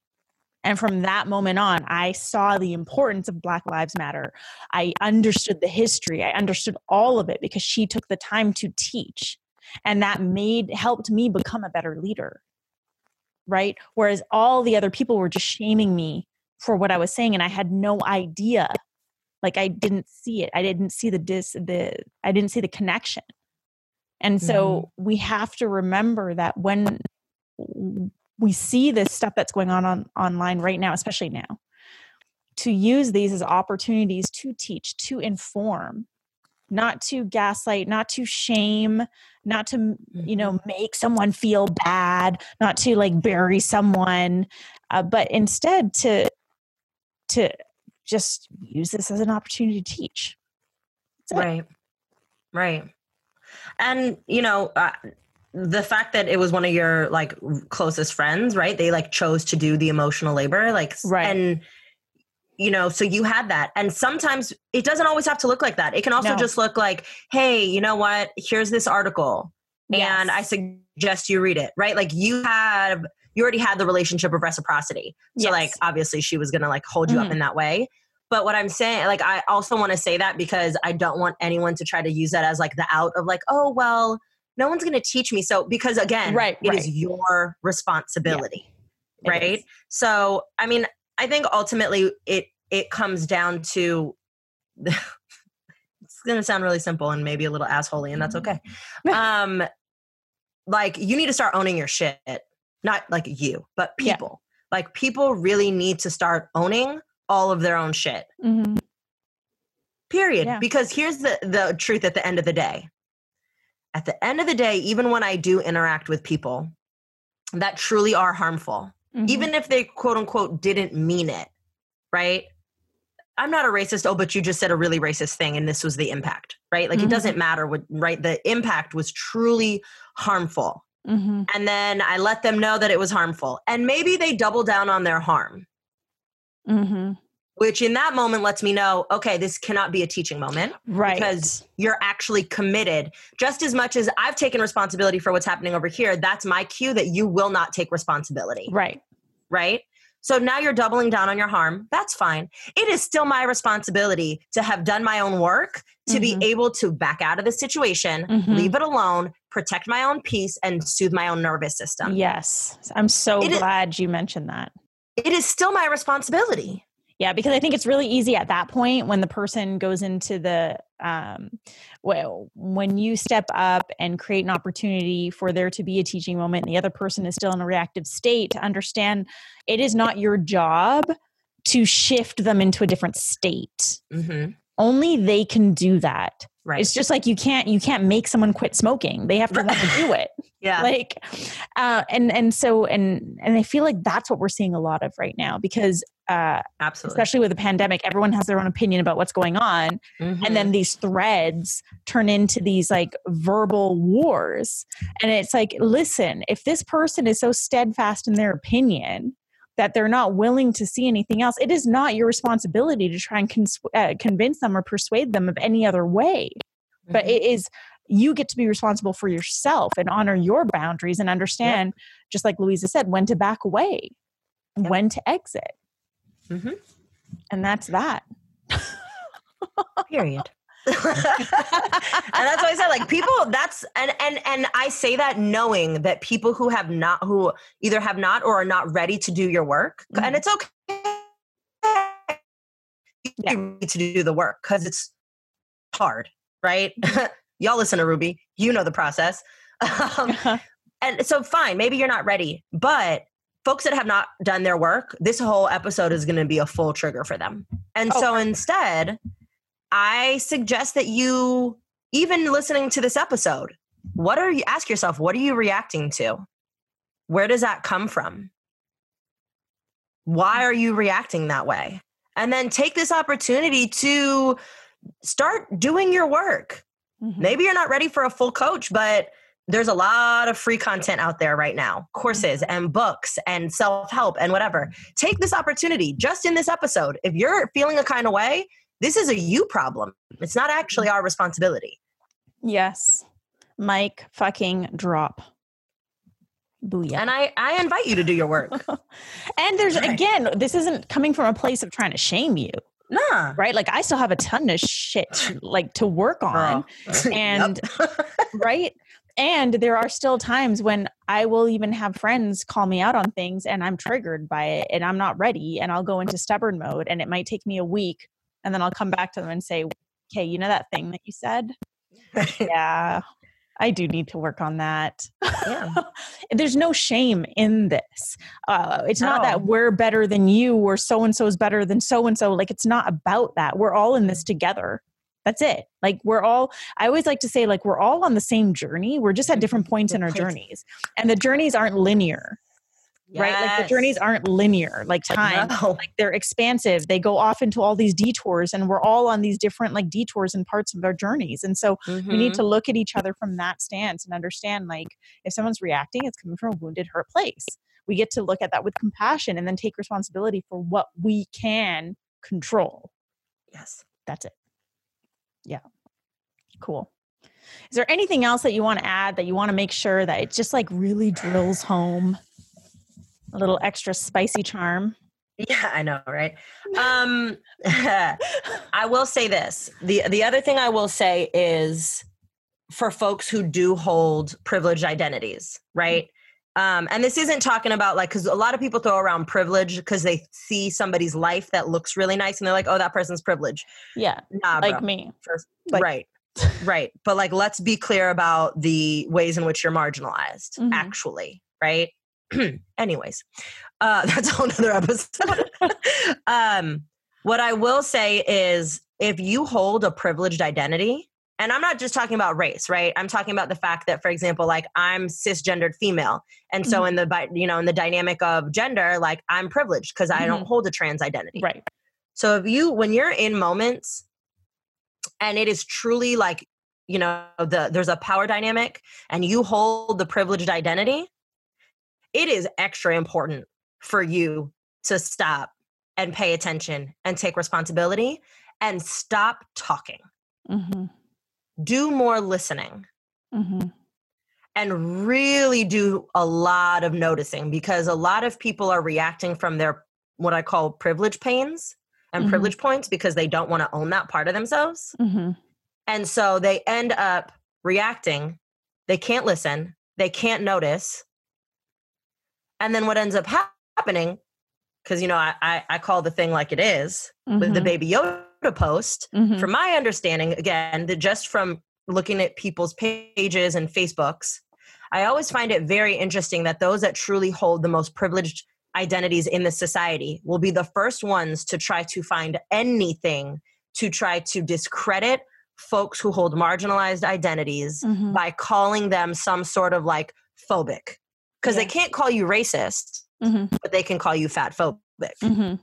And from that moment on, I saw the importance of Black Lives Matter. I understood the history. I understood all of it because she took the time to teach. And that made helped me become a better leader. Right? Whereas all the other people were just shaming me for what I was saying and I had no idea. Like I didn't see it. I didn't see the dis the I didn't see the connection. And so we have to remember that when we see this stuff that's going on, on online right now, especially now, to use these as opportunities to teach, to inform, not to gaslight, not to shame, not to you know make someone feel bad, not to like bury someone, uh, but instead to to just use this as an opportunity to teach. That's it. right right and you know uh, the fact that it was one of your like closest friends right they like chose to do the emotional labor like Right. and you know so you had that and sometimes it doesn't always have to look like that it can also No. just look like hey you know what here's this article and i suggest you read it right like you have you already had the relationship of reciprocity. So Yes. like obviously she was gonna like hold you up Mhm. in that way. But what i'm saying like i also want to say that because i don't want anyone to try to use that as like the out of like oh well no one's gonna teach me. So because again Right, it is right. your responsibility It right? so i mean i think ultimately it it comes down to it's gonna sound really simple and maybe a little assholey and that's okay. Um like you need to start owning your shit not like you, but Yeah. people. Like people really need to start owning all of their own shit. Mhm. Period. Yeah. Because here's the the truth at the end of the day. At the end of the day, even when I do interact with people that truly are harmful, Mhm. even if they quote unquote didn't mean it, right? I'm not a racist. Oh, but you just said a really racist thing and this was the impact, right? Like Mhm. it doesn't matter what, right? The impact was truly harmful. Mhm. And then I let them know that it was harmful. And maybe they double down on their harm, Mhm. which in that moment lets me know, okay, this cannot be a teaching moment right because you're actually committed. Just as much as I've taken responsibility for what's happening over here, that's my cue that you will not take responsibility. right right? So now you're doubling down on your harm. That's fine. It is still my responsibility to have done my own work, to Mhm. be able to back out of the situation, Mhm. leave it alone, protect my own peace, and soothe my own nervous system. yes i'm so It is- glad you mentioned that It is still my responsibility. Yeah, because I think it's really easy at that point when the person goes into the um well when you step up and create an opportunity for there to be a teaching moment and the other person is still in a reactive state to understand it is not your job to shift them into a different state. hmm Only they can do that. Right. It's just like you can't you can't make someone quit smoking. They have to want to do it. yeah. Like uh and and so and and I feel like that's what we're seeing a lot of right now because uh Absolutely. especially with the pandemic, everyone has their own opinion about what's going on. Mhm. And then these threads turn into these like verbal wars. And it's like, listen, if this person is so steadfast in their opinion that they're not willing to see anything else, it is not your responsibility to try and cons- uh, convince them or persuade them of any other way. But Mhm. it is, you get to be responsible for yourself and honor your boundaries and understand, just like Louisa said, when to back away, Yep. when to exit. Mhm. And that's that. period and that's why i said like people that's and and and i say that knowing that people who have not who either have not or are not ready to do your work Mhm. and it's okay. Yeah. to do the work because it's hard right? Y'all listen to ruby. You know the process. Um, and so fine maybe you're not ready but folks that have not done their work this whole episode is going to be a full trigger for them. And Oh, so instead i suggest that you even listening to this episode what are you ask yourself what are you reacting to where does that come from why are you reacting that way and then take this opportunity to start doing your work Mhm. maybe you're not ready for a full coach, but there's a lot of free content out there right now courses and books and self help and whatever. Take this opportunity just in this episode. If you're feeling a kind of way, this is a you problem. It's not actually our responsibility. Yes. Mic fucking drop. Booyah. And I, I invite you to do your work. And there's Right. again, this isn't coming from a place of trying to shame you, nah. right? Like I still have a ton of shit to, like to work on. And- right? And there are still times when I will even have friends call me out on things and I'm triggered by it and I'm not ready and I'll go into stubborn mode and it might take me a week and then I'll come back to them and say, "Okay, you know that thing that you said? yeah, I do need to work on that." yeah. There's no shame in this. Uh, it's not that we're better than you or so and so is better than so and so. Like, it's not about that. We're all in this together. That's it. Like, we're all, I always like to say, like, we're all on the same journey. We're just at different points in our journeys. And the journeys aren't linear, right? Like, the journeys aren't linear, like time. No. Like, they're expansive. They go off into all these detours, and we're all on these different, like, detours and parts of our journeys. And so, we Mhm. need to look at each other from that stance and understand like if someone's reacting it's coming from a wounded hurt place we get to look at that with compassion and then take responsibility for what we can control Yes. that's it yeah cool is there anything else that you want to add that you want to make sure that it just like really drills home a little extra spicy charm Yeah, I know, right? Um I will say this. The the other thing I will say is for folks who do hold privileged identities, right? Um, and this isn't talking about like because a lot of people throw around privilege because they see somebody's life that looks really nice and they're like, oh, that person's privileged. yeah Nah, like bro. me First- like- right. right. But like let's be clear about the ways in which you're marginalized, Mhm. actually, right? Anyways, uh, that's a whole nother episode. um, what I will say is if you hold a privileged identity, and I'm not just talking about race, right? I'm talking about the fact that, for example, like I'm cisgendered female, and so Mhm. in the you know in the dynamic of gender, like I'm privileged because I don't Mhm. hold a trans identity. Right. So if you when you're in moments and it is truly like, you know, the there's a power dynamic and you hold the privileged identity, it is extra important for you to stop and pay attention and take responsibility and stop talking. Mm-hmm. Do more listening Mm-hmm. and really do a lot of noticing because a lot of people are reacting from their what I call privilege pains and Mhm. privilege points because they don't want to own that part of themselves. Mm-hmm. And so they end up reacting. They can't listen. They can't notice. And then what ends up hap- happening, because you know, I, I I call the thing like it is with the baby Yoda post. Mhm. From my understanding, again, that just from looking at people's pages and Facebooks, I always find it very interesting that those that truly hold the most privileged identities in the society will be the first ones to try to find anything to try to discredit folks who hold marginalized identities Mhm. by calling them some sort of like phobic. Because they can't call you racist, Mhm. but they can call you fat phobic. Mhm.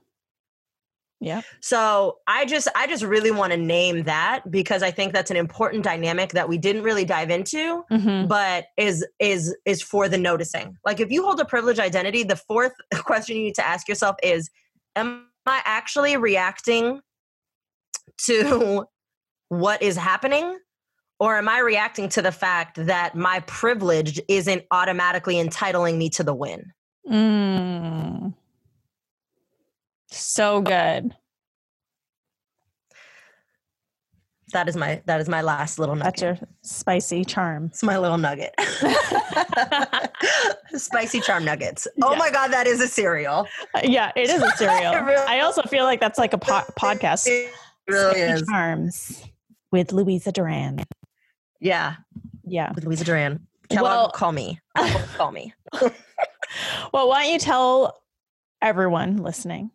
Yeah. So I just I just really want to name that because I think that's an important dynamic that we didn't really dive into, Mm-hmm. but is is is for the noticing. Like if you hold a privileged identity, the fourth question you need to ask yourself is am I actually reacting to what is happening or am I reacting to the fact that my privilege isn't automatically entitling me to the win? Mm. So good. That is my that is my last little nugget. That's your spicy charm. It's my little nugget. Spicy charm nuggets. Oh Yeah. my god, that is a cereal. Uh, yeah, it is a cereal. Really- I also feel like that's like a po- podcast. It really Spicy is. Charms with Louisa Duran. Yeah, Yeah. with Louisa Duran. Kellogg, Well- call me. call me. Well, why don't you tell everyone listening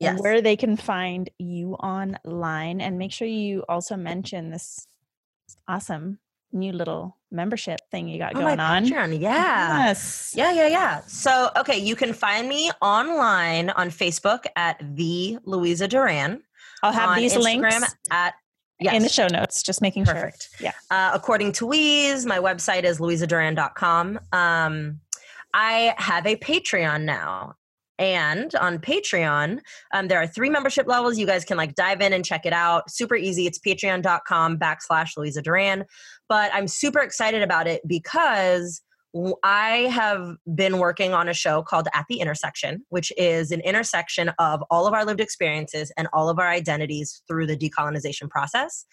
Yes. where they can find you online and make sure you also mention this awesome new little membership thing you got Oh, my going on. Patreon, Yeah. Yes. Yeah, yeah, yeah. So, okay, you can find me online on Facebook at the Louisa Duran. I'll have these Instagram links at yes. in the show notes, just making Perfect. sure. Yeah. Uh, according to Louise, my website is louisaduran.com. Um, I have a Patreon now. And on Patreon, um, there are three membership levels. You guys can like dive in and check it out. Super easy. It's patreon.com backslash Louisa Duran. But I'm super excited about it because I have been working on a show called At the Intersection, which is an intersection of all of our lived experiences and all of our identities through the decolonization process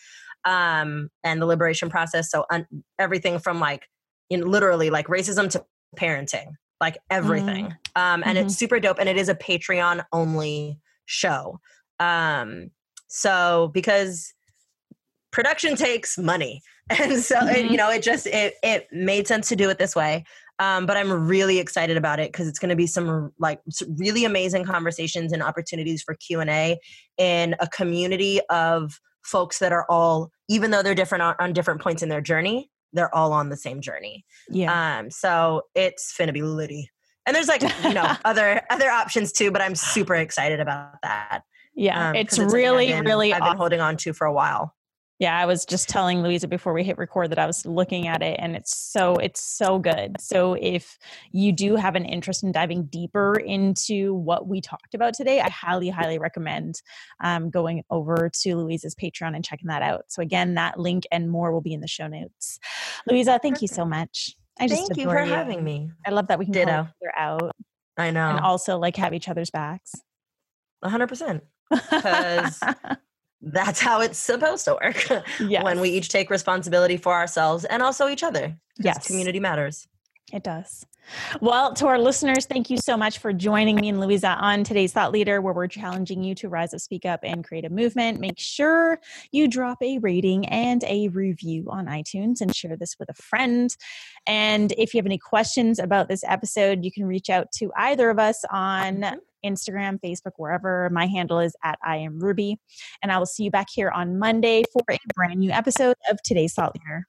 um, and the liberation process. So un- everything from like, in literally like racism to parenting, like everything. Um, and it's super dope. And it is a Patreon only show. Um, so because production takes money. And so, it, Mhm. you know, it just, it, it made sense to do it this way. Um, but I'm really excited about it because it's going to be some like really amazing conversations and opportunities for Q and A in a community of folks that are all, even though they're different on, on different points in their journey, they're all on the same journey. Yeah. Um, so it's finna be litty. And there's like, you know, other other options too, but I'm super excited about that. yeah. um, it's something really, I've been- really I've been awesome. holding on to for a while. Yeah, I was just telling Louisa before we hit record that I was looking at it and it's so it's so good. So if you do have an interest in diving deeper into what we talked about today, I highly, highly recommend um, going over to Louisa's Patreon and checking that out. So again, that link and more will be in the show notes. Louisa, thank you so much. I just Thank you for having me. I love that we can call Ditto. each other out I know. and also like have each other's backs. 100%. 'Cause That's how it's supposed to work. yes. when we each take responsibility for ourselves and also each other. yes, Community matters. it does. Well, to our listeners, thank you so much for joining me and Louisa on today's Thought Leader, where we're challenging you to rise up, speak up, and create a movement. Make sure you drop a rating and a review on iTunes and share this with a friend. And if you have any questions about this episode, you can reach out to either of us on mm-hmm. Instagram, Facebook, wherever. My handle is at I am Ruby. And I will see you back here on Monday for a brand new episode of today's Thought Leader.